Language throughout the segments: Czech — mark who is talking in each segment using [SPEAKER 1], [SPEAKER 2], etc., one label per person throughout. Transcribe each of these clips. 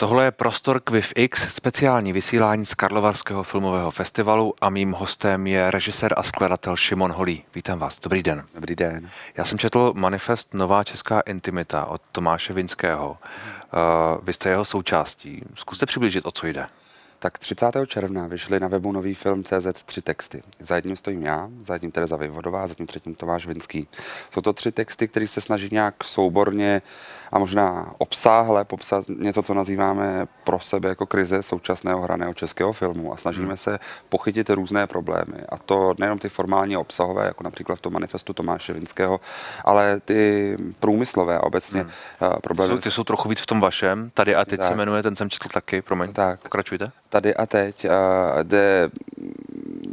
[SPEAKER 1] Tohle je Prostor Quiv X, speciální vysílání z Karlovarského filmového festivalu a mým hostem je režisér a skladatel Šimon Holý. Vítám vás, dobrý den.
[SPEAKER 2] Dobrý den.
[SPEAKER 1] Já jsem četl manifest Nová česká intimita od Tomáše Vinského. Uh, vy jste jeho součástí. Zkuste přiblížit, o co jde.
[SPEAKER 2] Tak 30. června vyšly na webu nový film CZ tři texty. Za jedním stojím já, za jedním Tereza Vyvodová, za tím třetím Tomáš Vinský. Jsou to tři texty, které se snaží nějak souborně a možná obsáhle popsat něco, co nazýváme pro sebe jako krize současného hraného českého filmu a snažíme hmm. se pochytit různé problémy. A to nejenom ty formální obsahové, jako například v tom manifestu Tomáše Vinského, ale ty průmyslové a obecně hmm. problémy.
[SPEAKER 1] Ty jsou, ty jsou trochu víc v tom vašem. Tady a teď tak. se jmenuje, ten jsem četl taky, promiň. Tak. Pokračujte
[SPEAKER 2] tady a teď, jde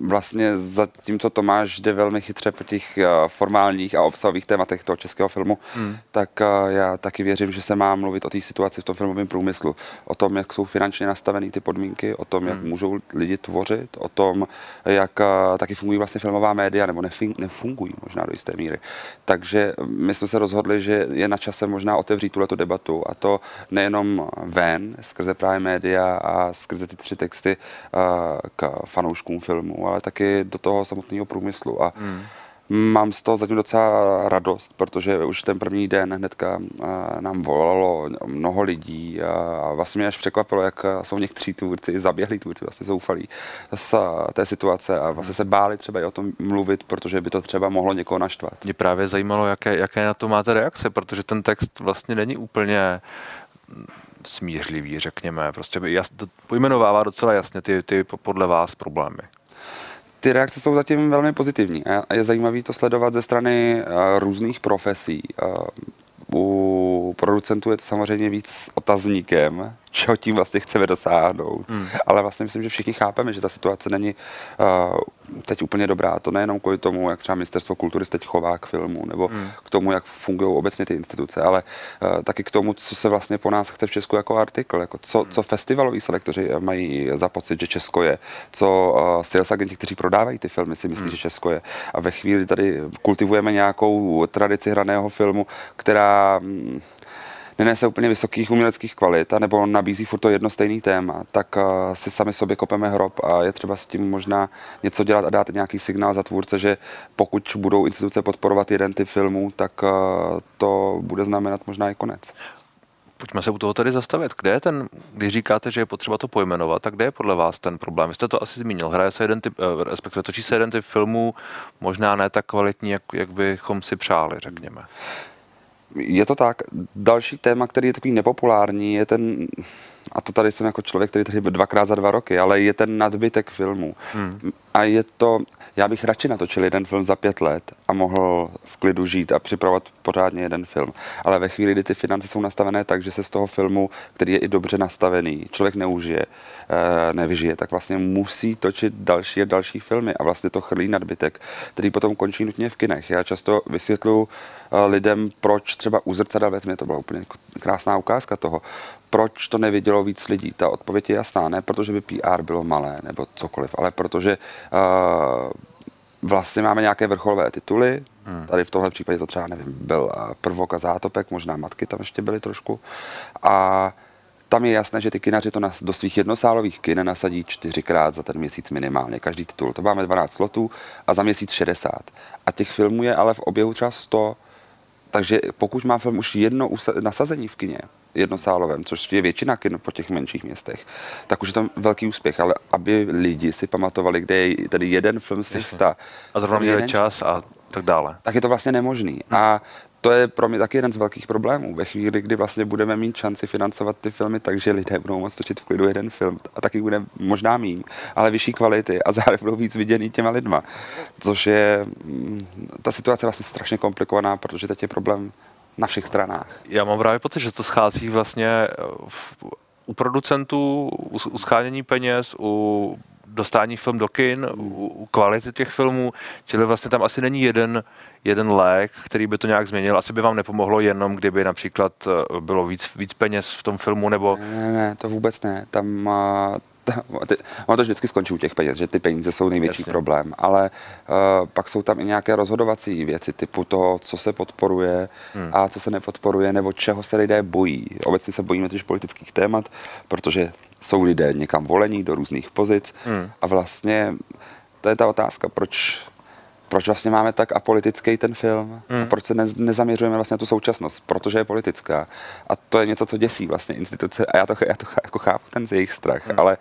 [SPEAKER 2] vlastně zatímco Tomáš jde velmi chytře po těch formálních a obsahových tématech toho českého filmu, hmm. tak já taky věřím, že se má mluvit o té situaci v tom filmovém průmyslu. O tom, jak jsou finančně nastavené ty podmínky, o tom, jak hmm. můžou lidi tvořit, o tom, jak taky fungují vlastně filmová média, nebo nefungují možná do jisté míry. Takže my jsme se rozhodli, že je na čase možná otevřít tuhle debatu a to nejenom ven, skrze právě média a skrze ty tři texty k fanouškům filmu, ale taky do toho samotného průmyslu. A hmm. Mám z toho zatím docela radost, protože už ten první den hnedka nám volalo mnoho lidí a vlastně mě až překvapilo, jak jsou někteří tvůrci, zaběhlí tvůrci, vlastně zoufalí z té situace a vlastně se báli třeba i o tom mluvit, protože by to třeba mohlo někoho naštvat.
[SPEAKER 1] Mě právě zajímalo, jaké, jaké na to máte reakce, protože ten text vlastně není úplně smířlivý, řekněme. Prostě jas, pojmenovává docela jasně ty, ty podle vás problémy.
[SPEAKER 2] Ty reakce jsou zatím velmi pozitivní a je zajímavé to sledovat ze strany různých profesí. U producentů je to samozřejmě víc otazníkem, čeho tím vlastně chceme dosáhnout. Hmm. Ale vlastně myslím, že všichni chápeme, že ta situace není uh, teď úplně dobrá. To nejenom kvůli tomu, jak třeba ministerstvo kultury se teď chová k filmu, nebo hmm. k tomu, jak fungují obecně ty instituce, ale uh, taky k tomu, co se vlastně po nás chce v Česku jako artikl, jako co, hmm. co festivaloví selektoři mají za pocit, že Česko je, co uh, sales agenti, kteří prodávají ty filmy, si myslí, hmm. že Česko je. A ve chvíli tady kultivujeme nějakou tradici hraného filmu, která mm, nenese úplně vysokých uměleckých kvalit, nebo nabízí furt to jedno stejný téma, tak uh, si sami sobě kopeme hrob a je třeba s tím možná něco dělat a dát nějaký signál za tvůrce, že pokud budou instituce podporovat jeden typ filmů, tak uh, to bude znamenat možná i konec.
[SPEAKER 1] Pojďme se u toho tady zastavit. Kde je ten, když říkáte, že je potřeba to pojmenovat, tak kde je podle vás ten problém? Vy jste to asi zmínil. Hraje se jeden typ, eh, respektive točí se jeden typ filmů, možná ne tak kvalitní, jak, jak bychom si přáli, řekněme.
[SPEAKER 2] Je to tak. Další téma, který je takový nepopulární, je ten, a to tady jsem jako člověk, který tady dvakrát za dva roky, ale je ten nadbytek filmů. Hmm. A je to, já bych radši natočil jeden film za pět let a mohl v klidu žít a připravovat pořádně jeden film. Ale ve chvíli, kdy ty finance jsou nastavené tak, že se z toho filmu, který je i dobře nastavený, člověk neužije, eh, nevyžije, tak vlastně musí točit další a další filmy a vlastně to chrlí nadbytek, který potom končí nutně v kinech. Já často vysvětluji eh, lidem, proč třeba u zrcadla mě to byla úplně krásná ukázka toho, proč to nevidělo víc lidí. Ta odpověď je jasná, ne protože by PR bylo malé nebo cokoliv, ale protože vlastně máme nějaké vrcholové tituly. Hmm. Tady v tomhle případě to třeba, nevím, byl prvok a zátopek, možná matky tam ještě byly trošku. A tam je jasné, že ty kinaři to do svých jednosálových kin nasadí čtyřikrát za ten měsíc minimálně, každý titul. To máme 12 slotů a za měsíc 60. A těch filmů je ale v oběhu třeba 100. Takže pokud má film už jedno nasazení v kině, jednosálovém, což je většina kin po těch menších městech, tak už je tam velký úspěch, ale aby lidi si pamatovali, kde je tady jeden film z těch sta.
[SPEAKER 1] A zrovna měli čas a tak dále.
[SPEAKER 2] Tak je to vlastně nemožný. Hmm. A to je pro mě taky jeden z velkých problémů. Ve chvíli, kdy vlastně budeme mít šanci financovat ty filmy, takže lidé budou moct točit v klidu jeden film a taky bude možná méně, ale vyšší kvality a zároveň budou víc viděný těma lidma. Což je, mm, ta situace vlastně strašně komplikovaná, protože teď je problém na všech stranách.
[SPEAKER 1] Já mám právě pocit, že to schází vlastně eh, v, u producentů, u, u schánění peněz, u dostání film do kin, u, u kvality těch filmů, čili vlastně tam asi není jeden, jeden lék, který by to nějak změnil. Asi by vám nepomohlo jenom, kdyby například eh, bylo víc, víc peněz v tom filmu, nebo...
[SPEAKER 2] Ne, ne, to vůbec ne. Tam ono to vždycky skončí u těch peněz, že ty peníze jsou největší Jasně. problém, ale uh, pak jsou tam i nějaké rozhodovací věci typu toho, co se podporuje hmm. a co se nepodporuje, nebo čeho se lidé bojí. Obecně se bojíme totiž politických témat, protože jsou lidé někam volení do různých pozic hmm. a vlastně to je ta otázka, proč proč vlastně máme tak apolitický ten film hmm. a proč se ne, nezaměřujeme vlastně na tu současnost, protože je politická. A to je něco, co děsí vlastně instituce a já to, já to jako chápu, ten jejich strach, hmm. ale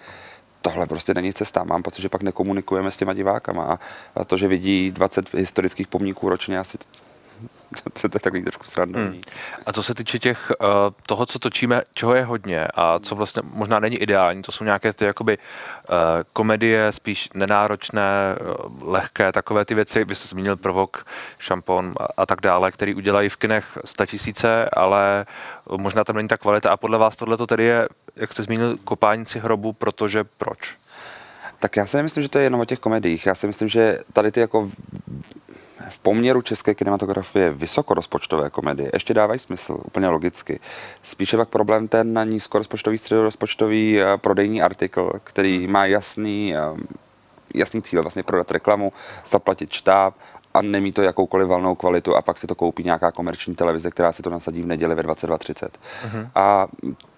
[SPEAKER 2] tohle prostě není cesta. Mám pocit, že pak nekomunikujeme s těma divákama a to, že vidí 20 historických pomníků ročně, asi to, to je takový trošku srandovní. Hmm.
[SPEAKER 1] A co se týče těch, uh, toho, co točíme, čeho je hodně a co vlastně možná není ideální, to jsou nějaké ty jakoby uh, komedie, spíš nenáročné, uh, lehké, takové ty věci, vy jste zmínil Provok, Šampon a, a tak dále, který udělají v kinech tisíce, ale možná tam není ta kvalita a podle vás tohle to tedy je, jak jste zmínil, kopáníci hrobu, protože proč?
[SPEAKER 2] Tak já si myslím, že to je jenom o těch komediích. Já si myslím, že tady ty jako v poměru české kinematografie vysokorozpočtové komedie ještě dávají smysl, úplně logicky. Spíše pak problém ten na nízkorozpočtový, středorozpočtový eh, prodejní artikl, který má jasný, eh, jasný cíl, vlastně prodat reklamu, zaplatit štáb a nemí to jakoukoliv valnou kvalitu a pak si to koupí nějaká komerční televize, která si to nasadí v neděli ve 22.30. Uh-huh. A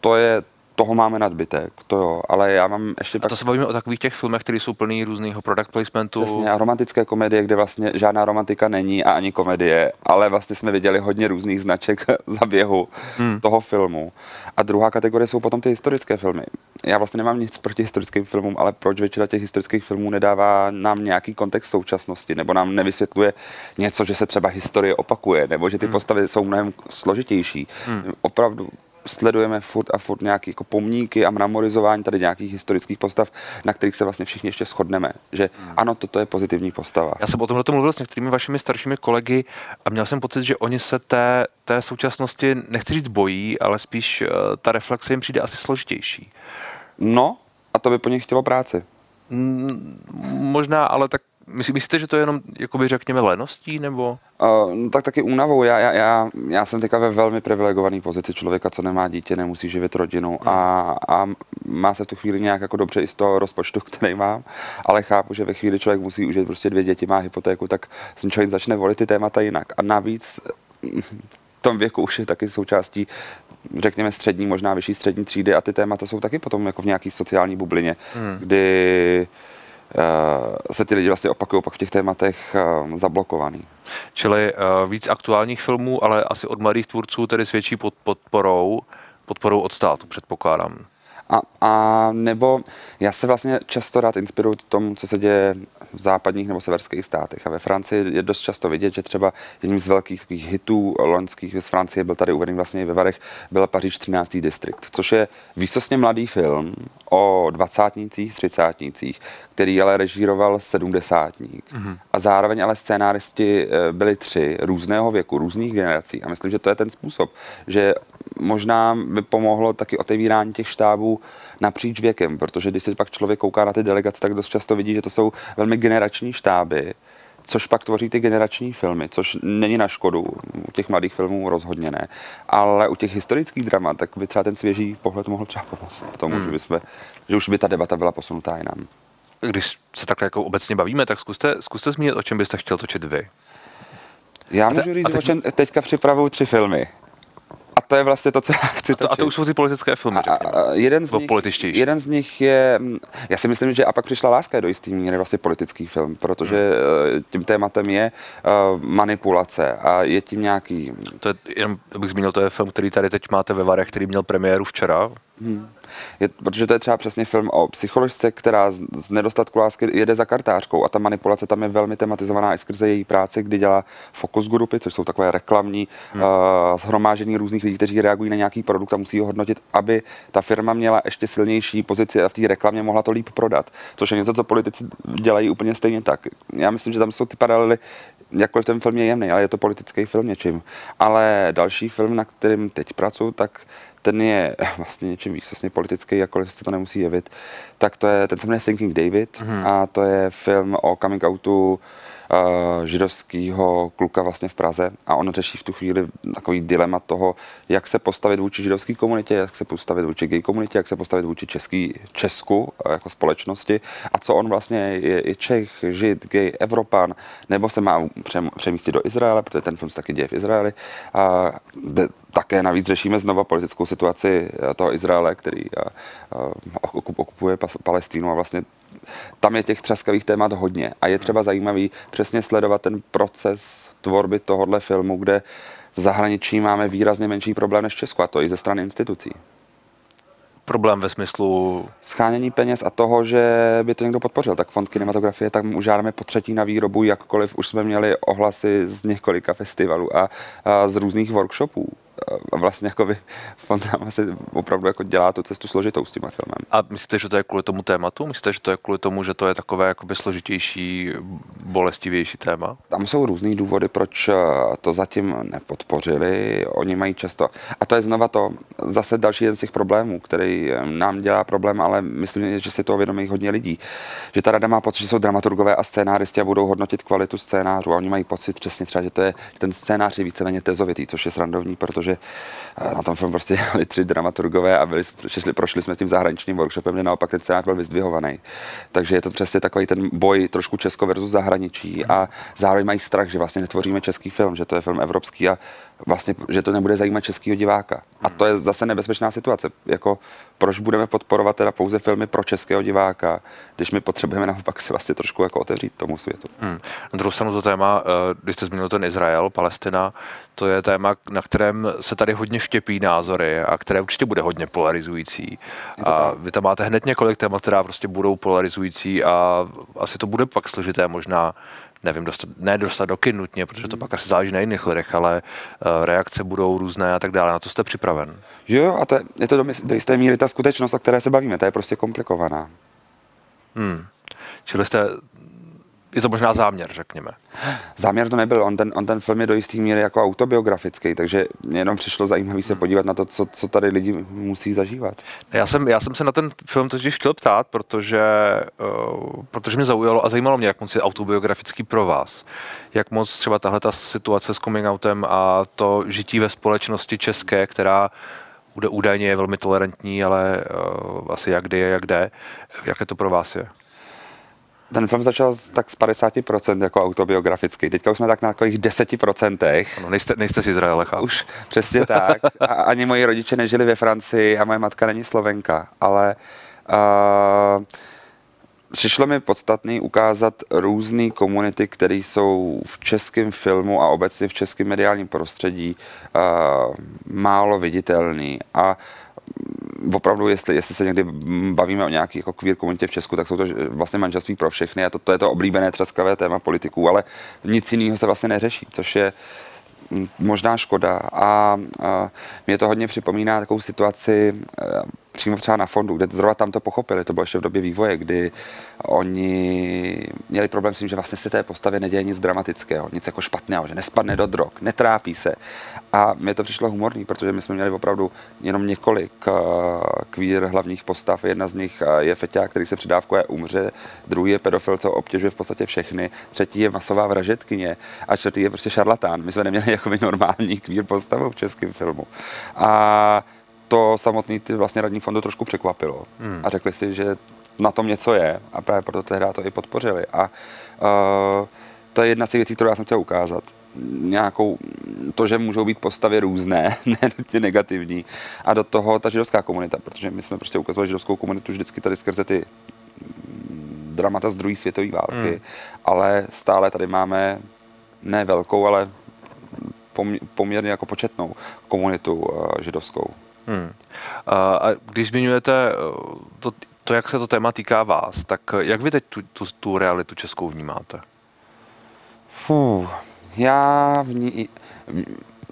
[SPEAKER 2] to je toho máme nadbytek, to jo, ale já mám ještě...
[SPEAKER 1] A to se bavíme o takových těch filmech, které jsou plný různého product placementu.
[SPEAKER 2] Přesně, a romantické komedie, kde vlastně žádná romantika není a ani komedie, ale vlastně jsme viděli hodně různých značek za běhu hmm. toho filmu. A druhá kategorie jsou potom ty historické filmy. Já vlastně nemám nic proti historickým filmům, ale proč většina těch historických filmů nedává nám nějaký kontext současnosti, nebo nám nevysvětluje něco, že se třeba historie opakuje, nebo že ty hmm. postavy jsou mnohem složitější. Hmm. Opravdu sledujeme furt a furt nějaké jako pomníky a memorizování tady nějakých historických postav, na kterých se vlastně všichni ještě shodneme, že hmm. ano, toto je pozitivní postava.
[SPEAKER 1] Já jsem o tomhle mluvil s některými vašimi staršími kolegy a měl jsem pocit, že oni se té, té současnosti, nechci říct bojí, ale spíš uh, ta reflexe jim přijde asi složitější.
[SPEAKER 2] No, a to by po nich chtělo práci.
[SPEAKER 1] Možná, ale tak Myslíte, že to je jenom, jakoby řekněme, leností, nebo?
[SPEAKER 2] Uh, no, tak taky únavou. Já, já, já, já jsem teďka ve velmi privilegované pozici člověka, co nemá dítě, nemusí živit rodinu hmm. a, a má se v tu chvíli nějak jako dobře i z toho rozpočtu, který mám, ale chápu, že ve chvíli člověk musí užít prostě dvě děti, má hypotéku, tak jsem člověk začne volit ty témata jinak. A navíc v tom věku už je taky součástí řekněme střední, možná vyšší střední třídy a ty témata jsou taky potom jako v nějaký sociální bublině, hmm. kdy se ty lidi vlastně opakují pak v těch tématech eh, zablokovaný.
[SPEAKER 1] Čili eh, víc aktuálních filmů, ale asi od mladých tvůrců tedy svědčí pod podporou, podporou od státu, předpokládám.
[SPEAKER 2] A, a nebo já se vlastně často rád inspiruju tomu, co se děje v západních nebo severských státech. A ve Francii je dost často vidět, že třeba jedním z velkých takových hitů loňských z Francie byl tady uvedený vlastně ve Varech, byl Paříž 13. distrikt, což je výsostně mladý film o dvacátnících, třicátnících, který ale režíroval sedmdesátník. Mm-hmm. A zároveň ale scénáristi eh, byli tři různého věku, různých generací. A myslím, že to je ten způsob, že možná by pomohlo taky otevírání těch štábů napříč věkem, protože když se pak člověk kouká na ty delegace, tak dost často vidí, že to jsou velmi generační štáby, což pak tvoří ty generační filmy, což není na škodu, u těch mladých filmů rozhodně ne, ale u těch historických dramat, tak by třeba ten svěží pohled mohl třeba pomoct tomu, hmm. že, bychom, že už by ta debata byla posunutá jinam.
[SPEAKER 1] Když se takhle jako obecně bavíme, tak zkuste, zkuste zmínit, o čem byste chtěl točit vy.
[SPEAKER 2] Já můžu říct, teď... o čem teďka připravuju tři filmy. To je vlastně to, co já chci
[SPEAKER 1] a to, a to už jsou ty politické filmy. A, a jeden, z nich,
[SPEAKER 2] jeden z nich je, já si myslím, že a pak přišla láska je do jistý míry vlastně politický film, protože hmm. tím tématem je uh, manipulace a je tím nějaký...
[SPEAKER 1] To je, jenom bych zmínil, to je film, který tady teď máte ve Varech, který měl premiéru včera. Hmm.
[SPEAKER 2] Je, protože to je třeba přesně film o psycholožce, která z, z nedostatku lásky jede za kartářkou a ta manipulace tam je velmi tematizovaná i skrze její práci, kdy dělá fokus grupy, což jsou takové reklamní hmm. uh, shromáždění různých lidí, kteří reagují na nějaký produkt a musí ho hodnotit, aby ta firma měla ještě silnější pozici a v té reklamě mohla to líp prodat. Což je něco, co politici dělají úplně stejně tak. Já myslím, že tam jsou ty paralely jakkoliv ten film je jemný, ale je to politický film něčím. Ale další film, na kterým teď pracuji, tak ten je vlastně něčím výsostně politický, jakkoliv se to nemusí jevit, tak to je, ten se jmenuje Thinking David mm-hmm. a to je film o coming outu uh, židovského kluka vlastně v Praze a on řeší v tu chvíli takový dilema toho, jak se postavit vůči židovské komunitě, jak se postavit vůči gay komunitě, jak se postavit vůči český, Česku uh, jako společnosti a co on vlastně je, je Čech, Žid, gay, Evropan, nebo se má přemístit do Izraele, protože ten film se taky děje v Izraeli. A také navíc řešíme znova politickou situaci eh, toho Izraele, který eh, eh, okupuje Palestínu a vlastně tam je těch třaskavých témat hodně a je třeba zajímavý přesně sledovat ten proces tvorby tohohle filmu, kde v zahraničí máme výrazně menší problém než v Česku a to i ze strany institucí
[SPEAKER 1] problém ve smyslu...
[SPEAKER 2] Schánění peněz a toho, že by to někdo podpořil. Tak fond kinematografie, tak už žádáme po třetí na výrobu, jakkoliv už jsme měli ohlasy z několika festivalů a, a z různých workshopů a vlastně jako by fond nám asi opravdu jako dělá tu cestu složitou s tím filmem.
[SPEAKER 1] A myslíte, že to je kvůli tomu tématu? Myslíte, že to je kvůli tomu, že to je takové jakoby složitější, bolestivější téma?
[SPEAKER 2] Tam jsou různý důvody, proč eh, to zatím nepodpořili. Oni mají často, a to je znova to, zase další jeden z těch problémů, který eh, nám dělá problém, ale myslím, že si to vědomí hodně lidí. Že ta rada má pocit, že jsou dramaturgové a scénáristi a budou hodnotit kvalitu scénářů a oni mají pocit přesně třeba, že to je ten scénář je víceméně tezovitý, což je srandovní, protože protože eh, na tom film prostě jeli tři dramaturgové a byli, šli, prošli jsme tím zahraničním workshopem, kde naopak ten scénář byl vyzdvihovaný. Takže je to přesně takový ten boj trošku Česko versus zahraničí a zároveň mají strach, že vlastně netvoříme český film, že to je film evropský a vlastně, že to nebude zajímat českého diváka. A to je zase nebezpečná situace. Jako, proč budeme podporovat teda pouze filmy pro českého diváka, když my potřebujeme naopak si vlastně trošku jako otevřít tomu světu. Hmm.
[SPEAKER 1] Na druhou stranu to téma, eh, když jste zmínil ten Izrael, Palestina, to je téma, na kterém se tady hodně štěpí názory a které určitě bude hodně polarizující. A vy tam máte hned několik témat, která prostě budou polarizující a asi to bude pak složité možná nevím, dostat, ne dostat do kin nutně, protože to pak asi záleží na jiných lidech, ale uh, reakce budou různé a tak dále. Na to jste připraven?
[SPEAKER 2] Jo, a to je, je to do, do jisté míry ta skutečnost, o které se bavíme. To je prostě komplikovaná.
[SPEAKER 1] Hmm. Čili jste je to možná záměr, řekněme.
[SPEAKER 2] Záměr to nebyl, on ten, on ten film je do jistý míry jako autobiografický, takže mě jenom přišlo zajímavé se podívat na to, co, co tady lidi musí zažívat.
[SPEAKER 1] Já jsem, já jsem se na ten film totiž chtěl ptát, protože, uh, protože mě zaujalo a zajímalo mě, jak moc je autobiografický pro vás. Jak moc třeba tahle ta situace s coming outem a to žití ve společnosti české, která bude údajně je velmi tolerantní, ale uh, asi jak kdy je, jak jde. Jaké to pro vás je?
[SPEAKER 2] Ten film začal tak z 50% jako autobiografický. Teďka už jsme tak na takových 10%.
[SPEAKER 1] No, nejste, nejste z Izraele, chápu.
[SPEAKER 2] Už přesně tak. A ani moji rodiče nežili ve Francii a moje matka není Slovenka. Ale uh, přišlo mi podstatný ukázat různé komunity, které jsou v českém filmu a obecně v českém mediálním prostředí uh, málo viditelné. A opravdu, jestli, jestli se někdy bavíme o nějaký jako queer komunitě v Česku, tak jsou to vlastně manželství pro všechny a to, to je to oblíbené třaskavé téma politiků, ale nic jiného se vlastně neřeší, což je možná škoda. A, a mě to hodně připomíná takovou situaci přímo třeba na fondu, kde zrovna tam to pochopili, to bylo ještě v době vývoje, kdy oni měli problém s tím, že vlastně se té postavě neděje nic dramatického, nic jako špatného, že nespadne do drog, netrápí se. A mě to přišlo humorný, protože my jsme měli opravdu jenom několik uh, queer hlavních postav. Jedna z nich uh, je Feťák, který se přidávkuje umře, druhý je pedofil, co obtěžuje v podstatě všechny, třetí je masová vražetkyně a čtvrtý je prostě šarlatán. My jsme neměli jako normální queer postavu v českém filmu. A to samotný ty vlastně radní fondu trošku překvapilo hmm. a řekli si, že na tom něco je a právě proto tehdy to i podpořili. A uh, to je jedna z těch věcí, kterou já jsem chtěl ukázat. Nějakou, to, že můžou být postavy různé, ne ty negativní. A do toho ta židovská komunita, protože my jsme prostě ukazovali židovskou komunitu vždycky tady skrze ty dramata z druhé světové války, hmm. ale stále tady máme ne velkou, ale poměrně jako početnou komunitu uh, židovskou. Hmm.
[SPEAKER 1] A když zmiňujete eh, to, to, jak se to téma týká vás, tak jak vy teď tu, tu, tu realitu českou vnímáte?
[SPEAKER 2] Fuh, já vní,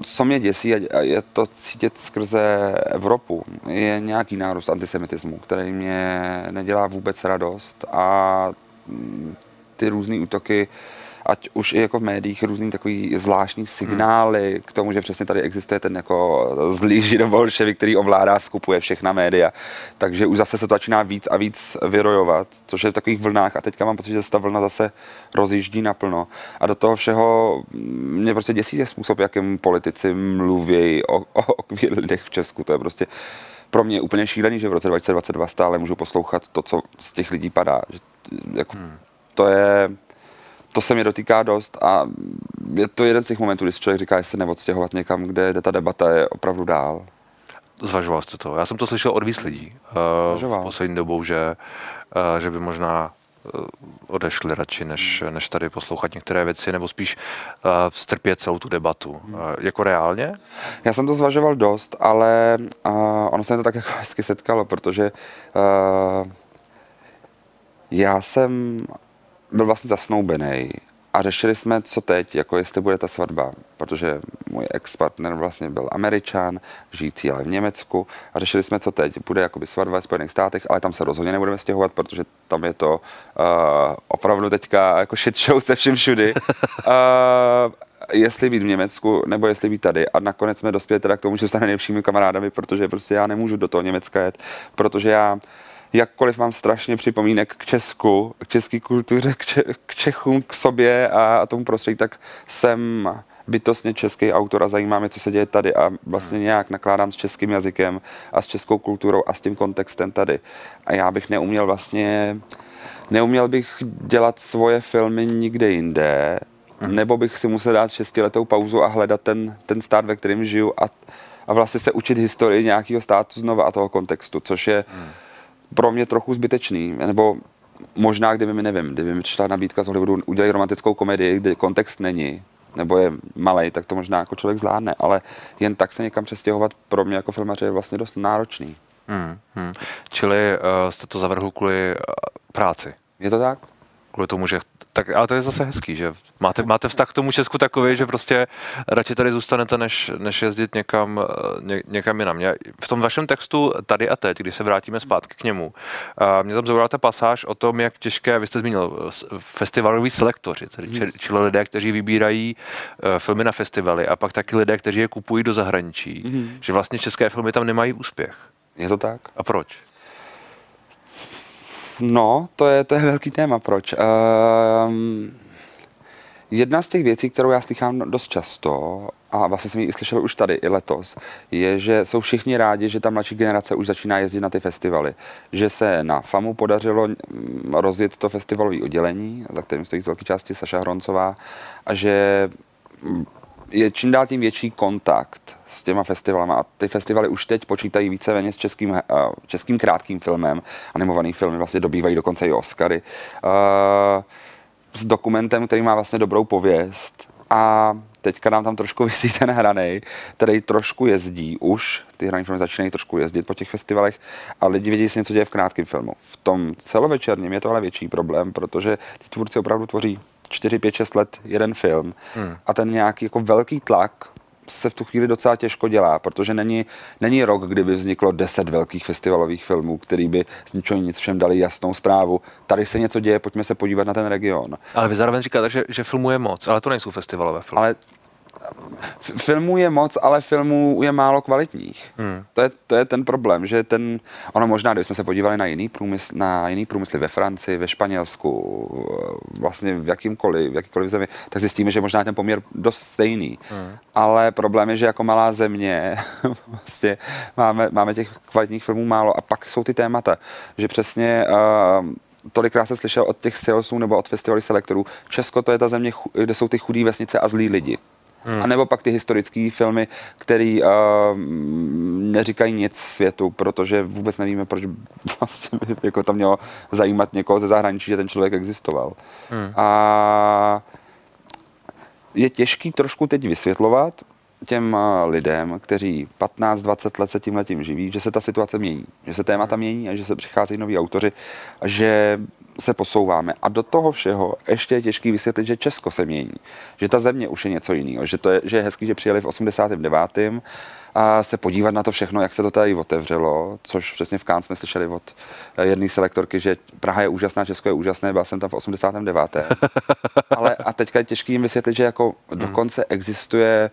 [SPEAKER 2] co mě děsí, a je to cítit skrze Evropu, je nějaký nárůst antisemitismu, který mě nedělá vůbec radost a ty různé útoky ať už i jako v médiích různý takový zvláštní signály hmm. k tomu, že přesně tady existuje ten jako zlý židobolševik, který ovládá, skupuje všechna média. Takže už zase se to začíná víc a víc vyrojovat, což je v takových vlnách a teďka mám pocit, že se ta vlna zase rozjíždí naplno. A do toho všeho mě prostě děsí způsob, jakým politici mluví o, o, o lidech v Česku. To je prostě pro mě úplně šílený, že v roce 2022 stále můžu poslouchat to, co z těch lidí padá. Že, jako, hmm. To je, to se mě dotýká dost a je to jeden z těch momentů, kdy si člověk říká, jestli se neodstěhovat někam, kde, kde ta debata je opravdu dál.
[SPEAKER 1] Zvažoval jste to? Já jsem to slyšel od víc lidí uh, v poslední dobou, že, uh, že by možná uh, odešli radši, než, než tady poslouchat některé věci, nebo spíš uh, strpět celou tu debatu. Uh, jako reálně?
[SPEAKER 2] Já jsem to zvažoval dost, ale uh, ono se mi to tak jako hezky setkalo, protože uh, já jsem byl vlastně zasnoubený a řešili jsme, co teď, jako jestli bude ta svatba, protože můj ex-partner vlastně byl američan, žijící ale v Německu a řešili jsme, co teď. Bude jakoby svatba v Spojených státech, ale tam se rozhodně nebudeme stěhovat, protože tam je to uh, opravdu teďka jako shit show se vším všudy. Uh, jestli být v Německu, nebo jestli být tady. A nakonec jsme dospěli teda k tomu, že stane nejlepšími kamarádami, protože prostě já nemůžu do toho Německa jet, protože já jakkoliv mám strašně připomínek k Česku, k české kultuře, k, če- k Čechům, k sobě a, a tomu prostředí, tak jsem bytostně český autor a zajímá mě, co se děje tady a vlastně nějak nakládám s českým jazykem a s českou kulturou a s tím kontextem tady. A já bych neuměl vlastně, neuměl bych dělat svoje filmy nikde jinde, hmm. nebo bych si musel dát šestiletou pauzu a hledat ten, ten stát, ve kterém žiju a, a vlastně se učit historii nějakého státu znova a toho kontextu, což je hmm pro mě trochu zbytečný, nebo možná, kdyby mi, nevím, kdyby mi přišla nabídka z Hollywoodu udělat romantickou komedii, kde kontext není, nebo je malý, tak to možná jako člověk zvládne, ale jen tak se někam přestěhovat pro mě jako filmaře je vlastně dost náročný. Hmm,
[SPEAKER 1] hmm. Čili uh, jste to zavrhl kvůli uh, práci?
[SPEAKER 2] Je to tak?
[SPEAKER 1] Kvůli tomu, že tak, ale to je zase hezký, že máte, máte vztah k tomu Česku takový, že prostě radši tady zůstanete, než, než jezdit někam, ně, někam jinam. Mě, v tom vašem textu tady a teď, když se vrátíme zpátky k němu, a mě tam zaujala ta pasáž o tom, jak těžké, vy jste zmínil, festivaloví selektoři, tedy hmm. čili lidé, kteří vybírají uh, filmy na festivaly a pak taky lidé, kteří je kupují do zahraničí, hmm. že vlastně české filmy tam nemají úspěch.
[SPEAKER 2] Je to tak?
[SPEAKER 1] A proč?
[SPEAKER 2] No, to je, to je velký téma, proč. Um, jedna z těch věcí, kterou já slychám dost často, a vlastně jsem ji slyšel už tady, i letos, je, že jsou všichni rádi, že ta mladší generace už začíná jezdit na ty festivaly. Že se na FAMu podařilo mm, rozjet to festivalové oddělení, za kterým stojí z velké části Saša Hroncová, a že je čím dál tím větší kontakt s těma festivalama. A ty festivaly už teď počítají více s českým, uh, českým krátkým filmem, animovaný filmy vlastně dobývají dokonce i Oscary, uh, s dokumentem, který má vlastně dobrou pověst. A teďka nám tam trošku vysí ten hranej, který trošku jezdí už, ty hraní filmy začínají trošku jezdit po těch festivalech. A lidi vědí, se něco děje v krátkém filmu. V tom celovečerním je to ale větší problém, protože ty tvůrci opravdu tvoří 4, 5, 6 let jeden film hmm. a ten nějaký jako velký tlak se v tu chvíli docela těžko dělá, protože není, není rok, kdyby vzniklo deset velkých festivalových filmů, který by z ničeho nic všem dali jasnou zprávu. Tady se něco děje, pojďme se podívat na ten region.
[SPEAKER 1] Ale vy zároveň říkáte, že, že filmů je moc, ale to nejsou festivalové filmy.
[SPEAKER 2] Ale filmů je moc, ale filmů je málo kvalitních. Hmm. To, je, to je ten problém, že ten, ono možná, když jsme se podívali na jiný průmysl, na jiný průmysly ve Francii, ve Španělsku, vlastně v jakýmkoliv, v jakýkoliv zemi, tak zjistíme, že možná je ten poměr dost stejný. Hmm. Ale problém je, že jako malá země vlastně máme, máme těch kvalitních filmů málo a pak jsou ty témata, že přesně uh, tolikrát se slyšel od těch salesů nebo od festivalu selektorů, Česko to je ta země, kde jsou ty chudí vesnice a zlí lidi. Hmm. A nebo pak ty historické filmy, které uh, neříkají nic světu, protože vůbec nevíme, proč vlastně by jako to mělo zajímat někoho ze zahraničí, že ten člověk existoval. Hmm. A je těžký trošku teď vysvětlovat těm lidem, kteří 15-20 let se tím letím živí, že se ta situace mění, že se témata mění a že se přicházejí noví autoři a že se posouváme. A do toho všeho ještě je těžký vysvětlit, že Česko se mění, že ta země už je něco jiného, že, to je, že je hezký, že přijeli v 89. a se podívat na to všechno, jak se to tady otevřelo, což přesně v Cannes jsme slyšeli od jedné selektorky, že Praha je úžasná, Česko je úžasné, byl jsem tam v 89. Ale a teďka je těžký jim vysvětlit, že jako hmm. dokonce existuje,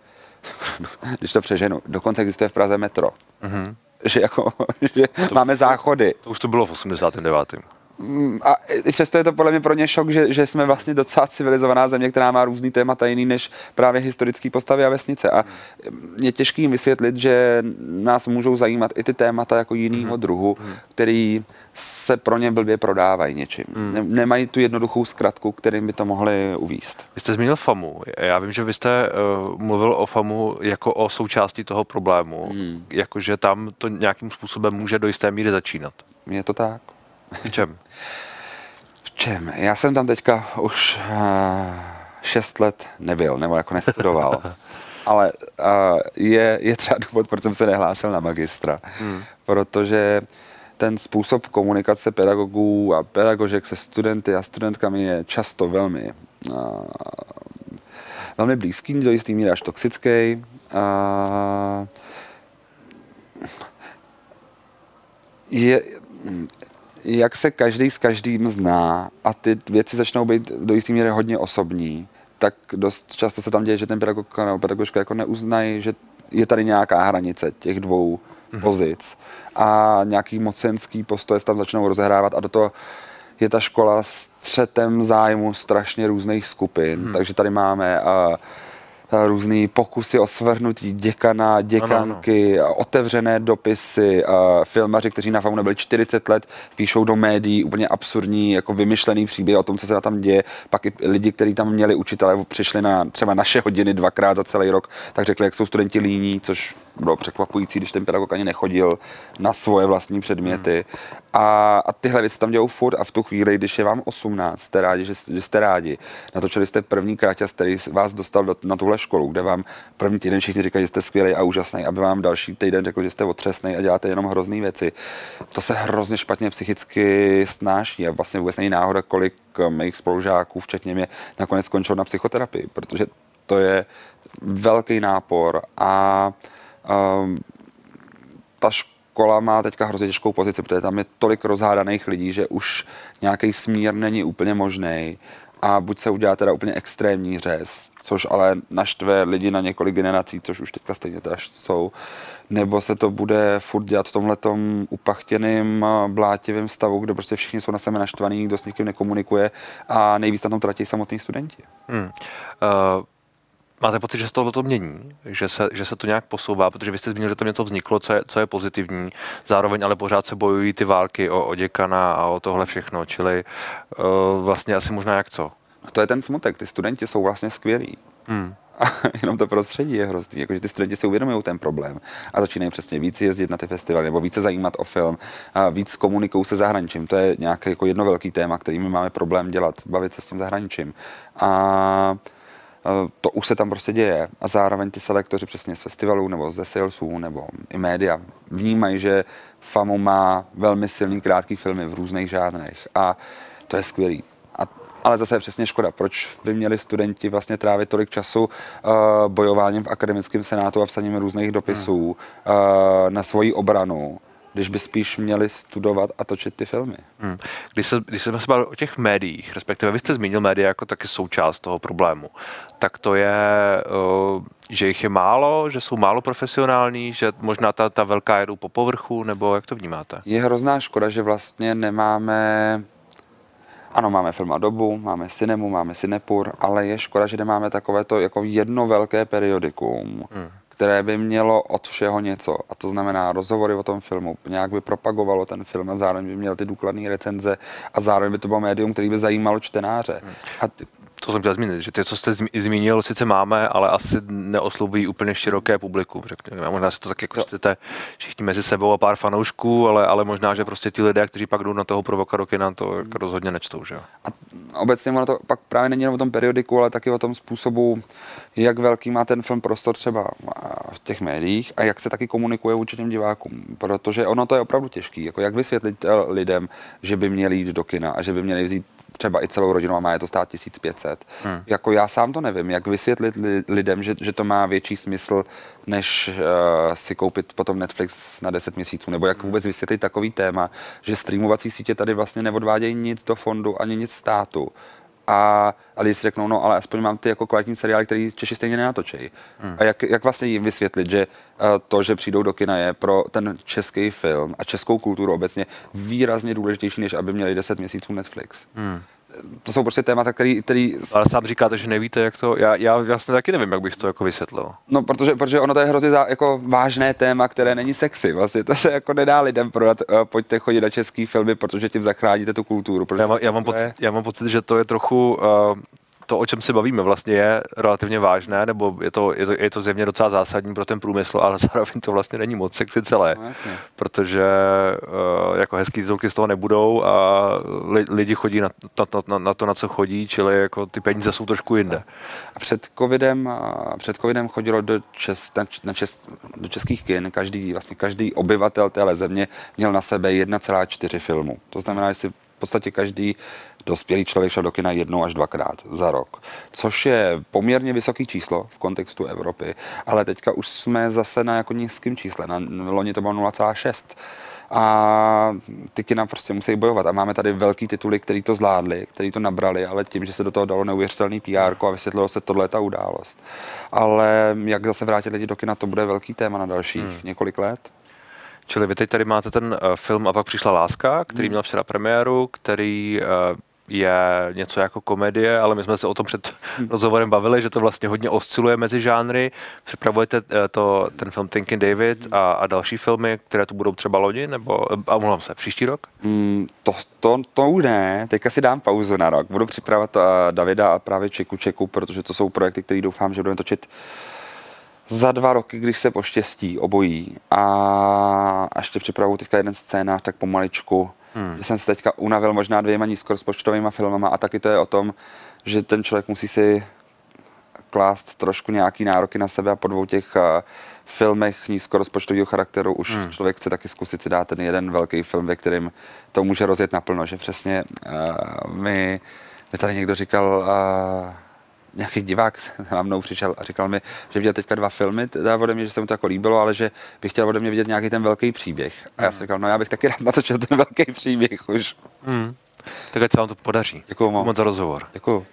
[SPEAKER 2] když to přeženu, dokonce existuje v Praze metro. Mm-hmm. Že jako, že to, máme záchody.
[SPEAKER 1] To už to bylo v 89.
[SPEAKER 2] Mm, a přesto je to podle mě pro ně šok, že, že jsme vlastně docela civilizovaná země, která má různý témata jiný než právě historické postavy a vesnice. A je těžký jim vysvětlit, že nás můžou zajímat i ty témata jako jinýho hmm. druhu, hmm. který se pro ně blbě prodávají něčím. Hmm. Nemají tu jednoduchou zkratku, kterým by to mohli uvíst.
[SPEAKER 1] Vy jste zmínil FAMu. Já vím, že vy jste uh, mluvil o FAMu jako o součástí toho problému. Hmm. Jakože tam to nějakým způsobem může do jisté míry začínat.
[SPEAKER 2] Je to tak.
[SPEAKER 1] V čem?
[SPEAKER 2] V čem? Já jsem tam teďka už uh, šest let nebyl, nebo jako nestudoval. Ale uh, je, je třeba důvod, proč jsem se nehlásil na magistra. Hmm. Protože ten způsob komunikace pedagogů a pedagožek se studenty a studentkami je často velmi, uh, velmi blízký, do jistý míry až toxický. Uh, je, jak se každý s každým zná a ty věci začnou být do jisté míry hodně osobní, tak dost často se tam děje, že ten pedagog nebo pedagožka jako neuznají, že je tady nějaká hranice těch dvou mm-hmm. pozic a nějaký mocenský postoje se tam začnou rozehrávat a do toho je ta škola střetem zájmu strašně různých skupin, hmm. takže tady máme uh, různé pokusy o svrhnutí děkana, děkanky, ano, ano. otevřené dopisy, filmaři, kteří na FAMu nebyli 40 let, píšou do médií úplně absurdní, jako vymyšlený příběh o tom, co se tam děje. Pak i lidi, kteří tam měli učitele, přišli na třeba naše hodiny dvakrát za celý rok, tak řekli, jak jsou studenti líní, což bylo překvapující, když ten pedagog ani nechodil na svoje vlastní předměty. Hmm. A, a tyhle věci tam dělou furt a v tu chvíli, když je vám 18, jste rádi, že, že jste rádi. Natočili jste první kraťas, který vás dostal do, na tuhle školu, kde vám první týden všichni říkají, že jste skvělý a úžasný, aby vám další týden řekl, že jste otřesný a děláte jenom hrozné věci. To se hrozně špatně psychicky snáší a vlastně vůbec není náhoda, kolik mých spolužáků, včetně mě, nakonec skončilo na psychoterapii, protože to je velký nápor a um, ta škola má teďka hrozně těžkou pozici, protože tam je tolik rozhádaných lidí, že už nějaký smír není úplně možný a buď se udělá teda úplně extrémní řez, což ale naštve lidi na několik generací, což už teďka stejně teda jsou, nebo se to bude furt dělat v tomhletom upachtěným, blátivém stavu, kde prostě všichni jsou na sebe naštvaný, nikdo s nikým nekomunikuje a nejvíc na tom tratí samotní studenti. Hmm. Uh,
[SPEAKER 1] Máte pocit, že se to mění, že se, že se to nějak posouvá, protože vy jste zmínil, že tam něco vzniklo, co je, co je pozitivní, zároveň ale pořád se bojují ty války o, o děkana a o tohle všechno, čili uh, vlastně asi možná jak co?
[SPEAKER 2] To je ten smutek, ty studenti jsou vlastně skvělí. Hmm. A jenom to prostředí je hrozný, jakože ty studenti si uvědomují ten problém a začínají přesně víc jezdit na ty festivaly nebo více zajímat o film a víc komunikují se zahraničím. To je nějaké jako jedno velký téma, který my máme problém dělat, bavit se s tím zahraničím. A to už se tam prostě děje a zároveň ty selektoři přesně z festivalů nebo ze salesů nebo i média vnímají, že FAMU má velmi silný krátký filmy v různých žánrech a to je skvělý. A, ale zase je přesně škoda, proč by měli studenti vlastně trávit tolik času uh, bojováním v akademickém senátu a psaním různých dopisů hmm. uh, na svoji obranu když by spíš měli studovat a točit ty filmy. Hmm.
[SPEAKER 1] Když, se, když jsme se bavili o těch médiích, respektive vy jste zmínil média jako taky součást toho problému, tak to je, že jich je málo, že jsou málo profesionální, že možná ta, ta velká jedou po povrchu, nebo jak to vnímáte?
[SPEAKER 2] Je hrozná škoda, že vlastně nemáme ano, máme film a dobu, máme Cinemu, máme Cinepur, ale je škoda, že nemáme takové to jako jedno velké periodikum, hmm které by mělo od všeho něco. A to znamená rozhovory o tom filmu, nějak by propagovalo ten film a zároveň by měl ty důkladné recenze a zároveň by to bylo médium, který by zajímalo čtenáře. Hmm. A ty,
[SPEAKER 1] to jsem chtěl zmínit, že ty, co jste zmínil, sice máme, ale asi neoslovují úplně široké publikum, řekněme. Možná si to tak jako chcete všichni mezi sebou a pár fanoušků, ale, ale možná, že prostě ti lidé, kteří pak jdou na toho provoka na to jako rozhodně nečtou, že
[SPEAKER 2] A obecně ono to pak právě není jenom o tom periodiku, ale taky o tom způsobu, jak velký má ten film prostor třeba v těch médiích a jak se taky komunikuje vůči těm divákům, protože ono to je opravdu těžké, jako jak vysvětlit eh, lidem, že by měli jít do kina a že by měli vzít třeba i celou rodinou a má je to stát 1500. Hmm. Jako já sám to nevím, jak vysvětlit li, lidem, že, že to má větší smysl, než uh, si koupit potom Netflix na 10 měsíců, nebo jak vůbec vysvětlit takový téma, že streamovací sítě tady vlastně neodvádějí nic do fondu ani nic státu a, a lidi si řeknou, no ale aspoň mám ty jako kvalitní seriály, který Češi stejně nenatočejí. Hmm. A jak, jak vlastně jim vysvětlit, že uh, to, že přijdou do kina je pro ten český film a českou kulturu obecně výrazně důležitější, než aby měli 10 měsíců Netflix. Hmm to jsou prostě témata, který, který...
[SPEAKER 1] Ale sám říkáte, že nevíte, jak to... Já, já vlastně taky nevím, jak bych to jako vysvětlil.
[SPEAKER 2] No, protože, protože ono to je hrozně za, jako vážné téma, které není sexy. Vlastně to se jako nedá lidem prodat. Uh, pojďte chodit na český filmy, protože tím zachráníte tu kulturu.
[SPEAKER 1] Já mám, já, mám pocit, je... já mám pocit, že to je trochu... Uh, to, o čem se bavíme, vlastně je relativně vážné, nebo je to, je to, je to zjevně docela zásadní pro ten průmysl, ale zároveň to vlastně není moc sexy celé, no, protože uh, jako hezký titulky z toho nebudou a li, lidi chodí na, na, na, na to, na co chodí, čili jako ty peníze jsou trošku jinde.
[SPEAKER 2] A před covidem, před covidem chodilo do, čes, na, na čes, do českých kin, každý, vlastně každý obyvatel téhle země měl na sebe 1,4 filmu. To znamená, že si podstatě každý dospělý člověk šel do kina jednou až dvakrát za rok, což je poměrně vysoké číslo v kontextu Evropy, ale teďka už jsme zase na jako nízkém čísle, na loni to bylo 0,6 a ty kina prostě musí bojovat. A máme tady velký tituly, který to zvládli, který to nabrali, ale tím, že se do toho dalo neuvěřitelný PR a vysvětlilo se tohle ta událost. Ale jak zase vrátit lidi do kina, to bude velký téma na dalších hmm. několik let.
[SPEAKER 1] Čili vy teď tady máte ten uh, film A pak přišla láska, který hmm. měl včera premiéru, který uh, je něco jako komedie, ale my jsme se o tom před hmm. rozhovorem bavili, že to vlastně hodně osciluje mezi žánry. Připravujete eh, to, ten film Thinking David a, a další filmy, které tu budou třeba loni, nebo, a mluvám se, příští rok?
[SPEAKER 2] Mm, to, to, to ne, teďka si dám pauzu na rok. Budu připravovat uh, Davida a právě Čeku Čeku, protože to jsou projekty, které doufám, že budeme točit za dva roky, když se poštěstí obojí. A ještě připravuju teďka jeden scénář, tak pomaličku Hmm. Že jsem se teďka unavil možná dvěma nízkorozpočtovými filmama a taky to je o tom, že ten člověk musí si klást trošku nějaký nároky na sebe a po dvou těch uh, filmech nízkorozpočtového charakteru už hmm. člověk chce taky zkusit si dát ten jeden velký film, ve kterém to může rozjet naplno, že přesně uh, mi, mi tady někdo říkal, uh, nějaký divák na mnou přišel a říkal mi, že viděl teďka dva filmy teda ode mě, že se mu to jako líbilo, ale že bych chtěl ode mě vidět nějaký ten velký příběh. A já jsem říkal, no já bych taky rád natočil ten velký příběh už. Hmm.
[SPEAKER 1] Tak ať se vám to podaří.
[SPEAKER 2] Děkuji
[SPEAKER 1] moc za rozhovor.
[SPEAKER 2] Děkuji.